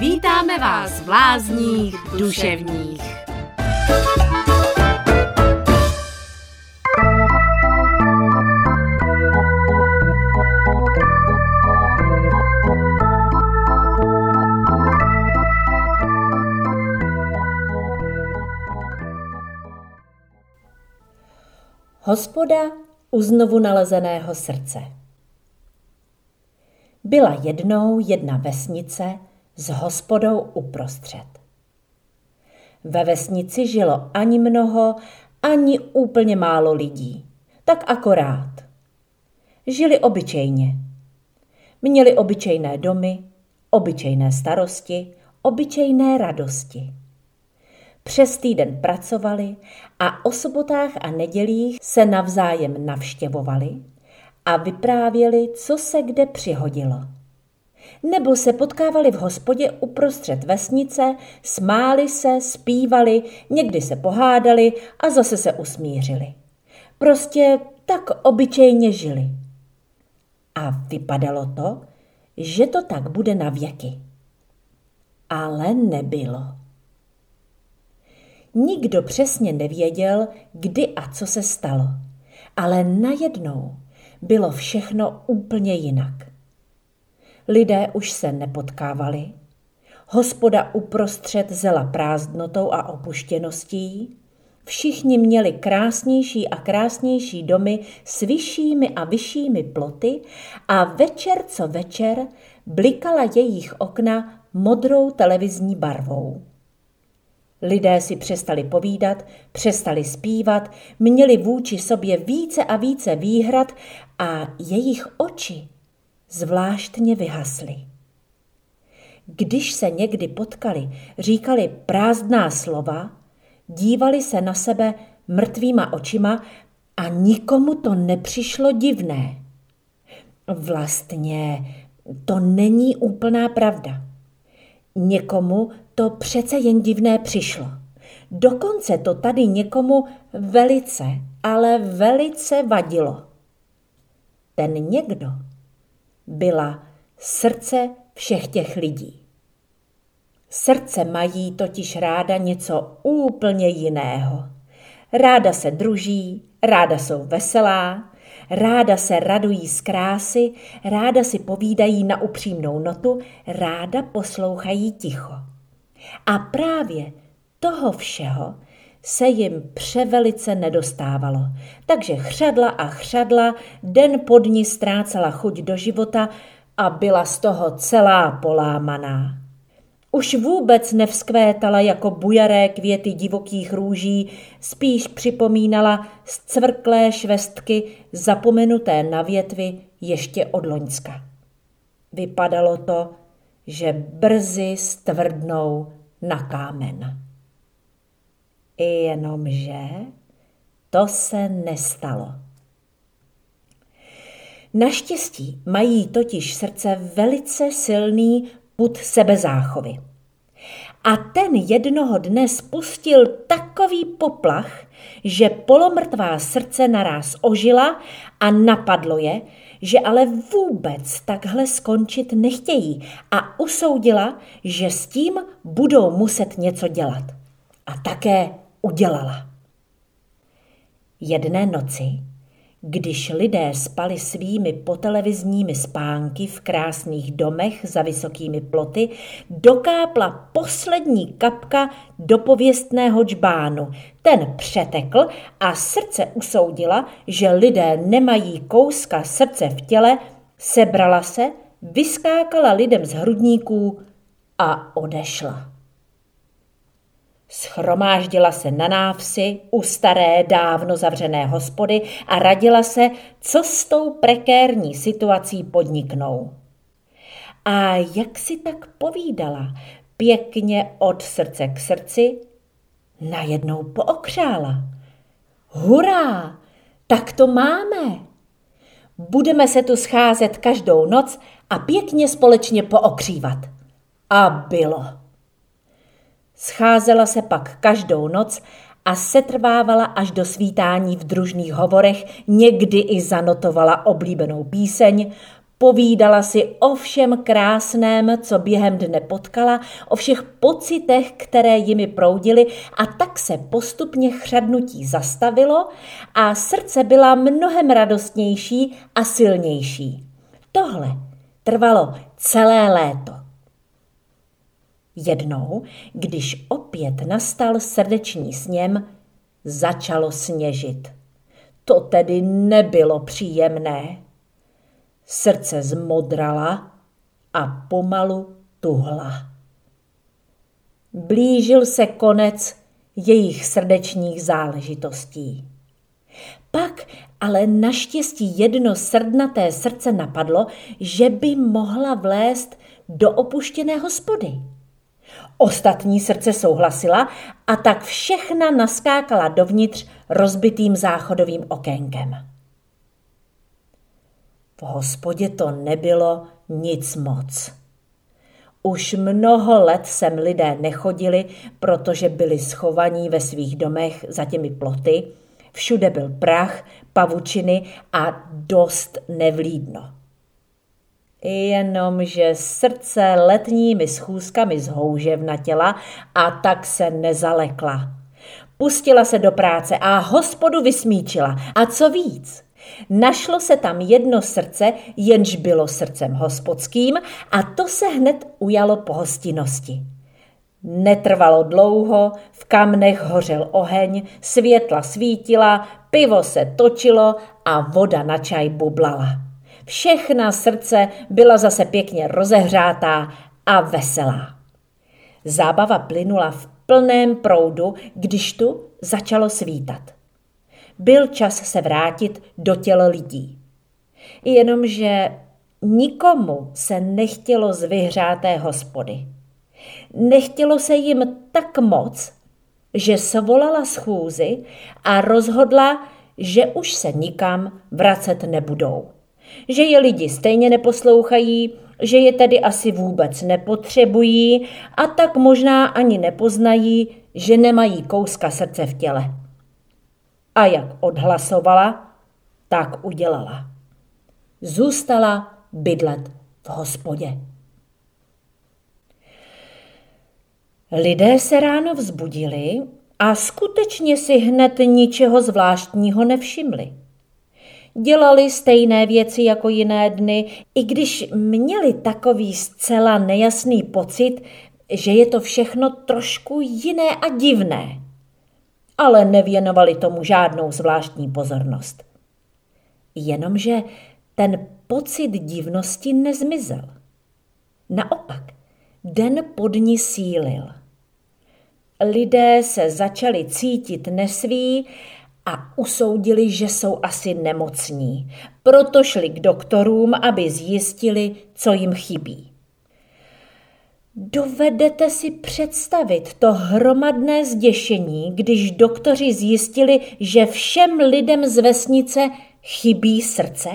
Vítáme vás v lázních duševních. Hospoda u znovu nalezeného srdce. Byla jednou jedna vesnice s hospodou uprostřed. Ve vesnici žilo ani mnoho, ani úplně málo lidí. Tak akorát. Žili obyčejně. Měli obyčejné domy, obyčejné starosti, obyčejné radosti. Přes týden pracovali a o sobotách a nedělích se navzájem navštěvovali a vyprávěli, co se kde přihodilo. Nebo se potkávali v hospodě uprostřed vesnice, smáli se, zpívali, někdy se pohádali a zase se usmířili. Prostě tak obyčejně žili. A vypadalo to, že to tak bude na věky. Ale nebylo. Nikdo přesně nevěděl, kdy a co se stalo. Ale najednou bylo všechno úplně jinak. Lidé už se nepotkávali. Hospoda uprostřed zela prázdnotou a opuštěností. Všichni měli krásnější a krásnější domy s vyššími a vyššími ploty a večer co večer blikala jejich okna modrou televizní barvou. Lidé si přestali povídat, přestali zpívat, měli vůči sobě více a více výhrad a jejich oči zvláštně vyhasly. Když se někdy potkali, říkali prázdná slova, dívali se na sebe mrtvýma očima a nikomu to nepřišlo divné. Vlastně to není úplná pravda. Někomu to přece jen divné přišlo. Dokonce to tady někomu velice, ale velice vadilo. Ten někdo byla srdce všech těch lidí. Srdce mají totiž ráda něco úplně jiného. Ráda se druží, ráda jsou veselá, ráda se radují z krásy, ráda si povídají na upřímnou notu, ráda poslouchají ticho. A právě toho všeho se jim převelice nedostávalo. Takže chřadla a chřadla, den pod ní ztrácela chuť do života a byla z toho celá polámaná. Už vůbec nevzkvétala jako bujaré květy divokých růží, spíš připomínala zcvrklé švestky zapomenuté na větvi ještě od Loňska. Vypadalo to, že brzy stvrdnou na kámen. Jenomže to se nestalo. Naštěstí mají totiž srdce velice silný put sebezáchovy. A ten jednoho dne spustil takový poplach, že polomrtvá srdce naraz ožila a napadlo je, že ale vůbec takhle skončit nechtějí a usoudila, že s tím budou muset něco dělat. A také udělala. Jedné noci, když lidé spali svými potelevizními spánky v krásných domech za vysokými ploty, dokápla poslední kapka do pověstného džbánu. Ten přetekl a srdce usoudila, že lidé nemají kouska srdce v těle, sebrala se, vyskákala lidem z hrudníků a odešla. Schromáždila se na návsi u staré dávno zavřené hospody a radila se, co s tou prekérní situací podniknou. A jak si tak povídala, pěkně od srdce k srdci, najednou pookřála. Hurá, tak to máme. Budeme se tu scházet každou noc a pěkně společně pookřívat. A bylo. Scházela se pak každou noc a setrvávala až do svítání v družných hovorech, někdy i zanotovala oblíbenou píseň, Povídala si o všem krásném, co během dne potkala, o všech pocitech, které jimi proudily a tak se postupně chřadnutí zastavilo a srdce byla mnohem radostnější a silnější. Tohle trvalo celé léto. Jednou, když opět nastal srdeční sněm, začalo sněžit. To tedy nebylo příjemné. Srdce zmodrala a pomalu tuhla. Blížil se konec jejich srdečních záležitostí. Pak ale naštěstí jedno srdnaté srdce napadlo, že by mohla vlézt do opuštěné hospody. Ostatní srdce souhlasila a tak všechna naskákala dovnitř rozbitým záchodovým okénkem. V hospodě to nebylo nic moc. Už mnoho let sem lidé nechodili, protože byli schovaní ve svých domech za těmi ploty. Všude byl prach, pavučiny a dost nevlídno. Jenomže srdce letními schůzkami zhouževnatěla a tak se nezalekla. Pustila se do práce a hospodu vysmíčila. A co víc, našlo se tam jedno srdce, jenž bylo srdcem hospodským a to se hned ujalo po hostinnosti. Netrvalo dlouho, v kamnech hořel oheň, světla svítila, pivo se točilo a voda na čaj bublala. Všechna srdce byla zase pěkně rozehřátá a veselá. Zábava plynula v plném proudu, když tu začalo svítat. Byl čas se vrátit do těla lidí. Jenomže nikomu se nechtělo z vyhřáté hospody. Nechtělo se jim tak moc, že svolala schůzi a rozhodla, že už se nikam vracet nebudou že je lidi stejně neposlouchají, že je tedy asi vůbec nepotřebují a tak možná ani nepoznají, že nemají kouska srdce v těle. A jak odhlasovala, tak udělala. Zůstala bydlet v hospodě. Lidé se ráno vzbudili a skutečně si hned ničeho zvláštního nevšimli. Dělali stejné věci jako jiné dny, i když měli takový zcela nejasný pocit, že je to všechno trošku jiné a divné. Ale nevěnovali tomu žádnou zvláštní pozornost. Jenomže ten pocit divnosti nezmizel. Naopak, den pod ní sílil. Lidé se začali cítit nesví a usoudili, že jsou asi nemocní. Proto šli k doktorům, aby zjistili, co jim chybí. Dovedete si představit to hromadné zděšení, když doktoři zjistili, že všem lidem z vesnice chybí srdce?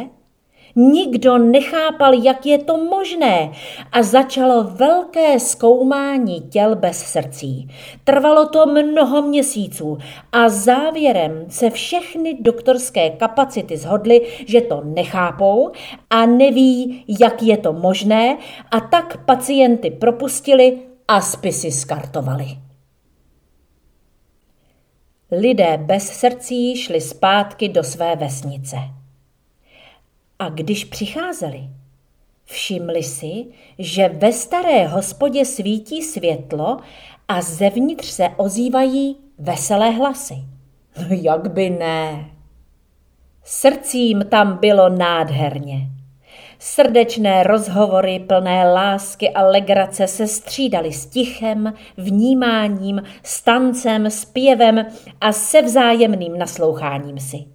Nikdo nechápal, jak je to možné a začalo velké zkoumání těl bez srdcí. Trvalo to mnoho měsíců a závěrem se všechny doktorské kapacity zhodly, že to nechápou a neví, jak je to možné a tak pacienty propustili a spisy skartovali. Lidé bez srdcí šli zpátky do své vesnice. A když přicházeli, všimli si, že ve staré hospodě svítí světlo a zevnitř se ozývají veselé hlasy. No jak by ne? Srdcím tam bylo nádherně. Srdečné rozhovory plné lásky a legrace se střídaly s tichem, vnímáním, stancem, zpěvem a se vzájemným nasloucháním si.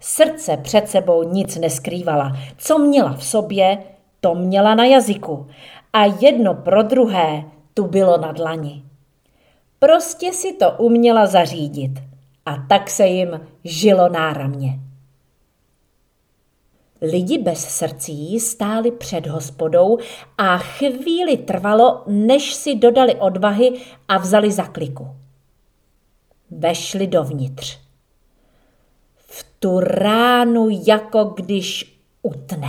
Srdce před sebou nic neskrývala. Co měla v sobě, to měla na jazyku. A jedno pro druhé tu bylo na dlani. Prostě si to uměla zařídit. A tak se jim žilo náramně. Lidi bez srdcí stáli před hospodou a chvíli trvalo, než si dodali odvahy a vzali za kliku. Vešli dovnitř tu ránu, jako když utne.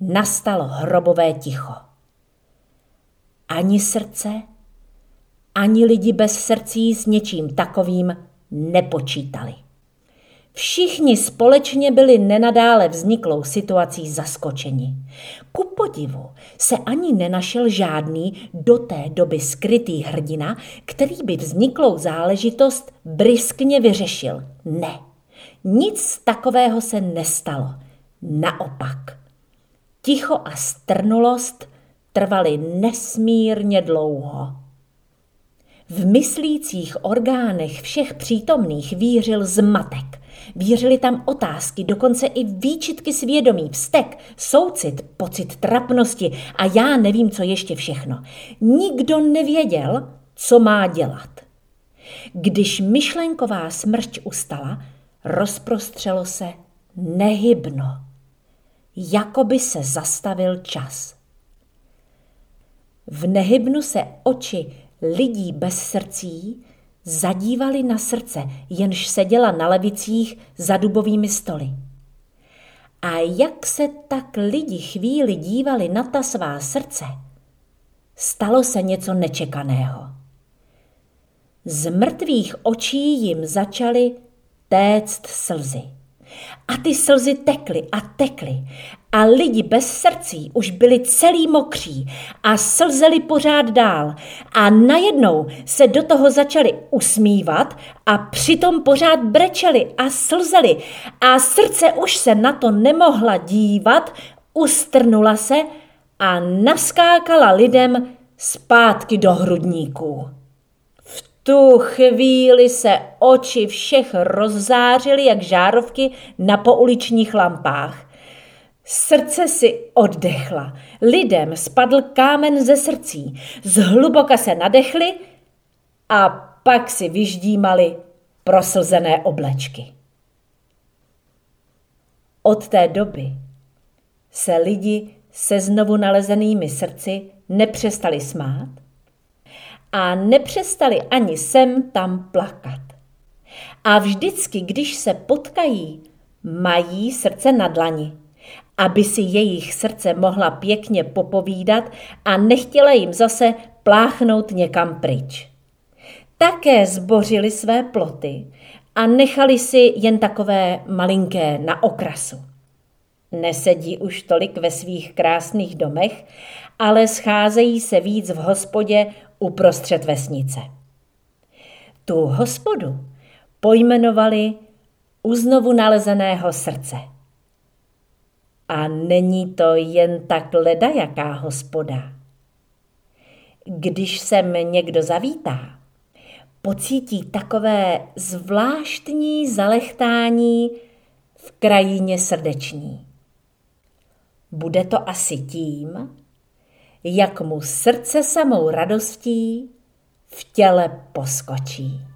nastalo hrobové ticho. Ani srdce, ani lidi bez srdcí s něčím takovým nepočítali. Všichni společně byli nenadále vzniklou situací zaskočeni. Ku podivu se ani nenašel žádný do té doby skrytý hrdina, který by vzniklou záležitost briskně vyřešil. Ne, nic takového se nestalo. Naopak. Ticho a strnulost trvaly nesmírně dlouho. V myslících orgánech všech přítomných vířil zmatek. Vířili tam otázky, dokonce i výčitky svědomí, vztek, soucit, pocit trapnosti a já nevím, co ještě všechno. Nikdo nevěděl, co má dělat. Když myšlenková smršť ustala, rozprostřelo se nehybno. Jakoby se zastavil čas. V nehybnu se oči lidí bez srdcí zadívali na srdce, jenž seděla na levicích za dubovými stoly. A jak se tak lidi chvíli dívali na ta svá srdce, stalo se něco nečekaného. Z mrtvých očí jim začaly téct slzy. A ty slzy tekly a tekly a lidi bez srdcí už byli celý mokří a slzeli pořád dál a najednou se do toho začali usmívat a přitom pořád brečeli a slzeli a srdce už se na to nemohla dívat, ustrnula se a naskákala lidem zpátky do hrudníků tu chvíli se oči všech rozzářily jak žárovky na pouličních lampách. Srdce si oddechla. Lidem spadl kámen ze srdcí. Zhluboka se nadechli a pak si vyždímali proslzené oblečky. Od té doby se lidi se znovu nalezenými srdci nepřestali smát a nepřestali ani sem tam plakat. A vždycky, když se potkají, mají srdce na dlani, aby si jejich srdce mohla pěkně popovídat a nechtěla jim zase pláchnout někam pryč. Také zbořili své ploty a nechali si jen takové malinké na okrasu. Nesedí už tolik ve svých krásných domech, ale scházejí se víc v hospodě uprostřed vesnice. Tu hospodu pojmenovali u znovu nalezeného srdce. A není to jen tak ledajaká hospoda. Když sem někdo zavítá, pocítí takové zvláštní zalechtání v krajině srdeční. Bude to asi tím, jak mu srdce samou radostí v těle poskočí.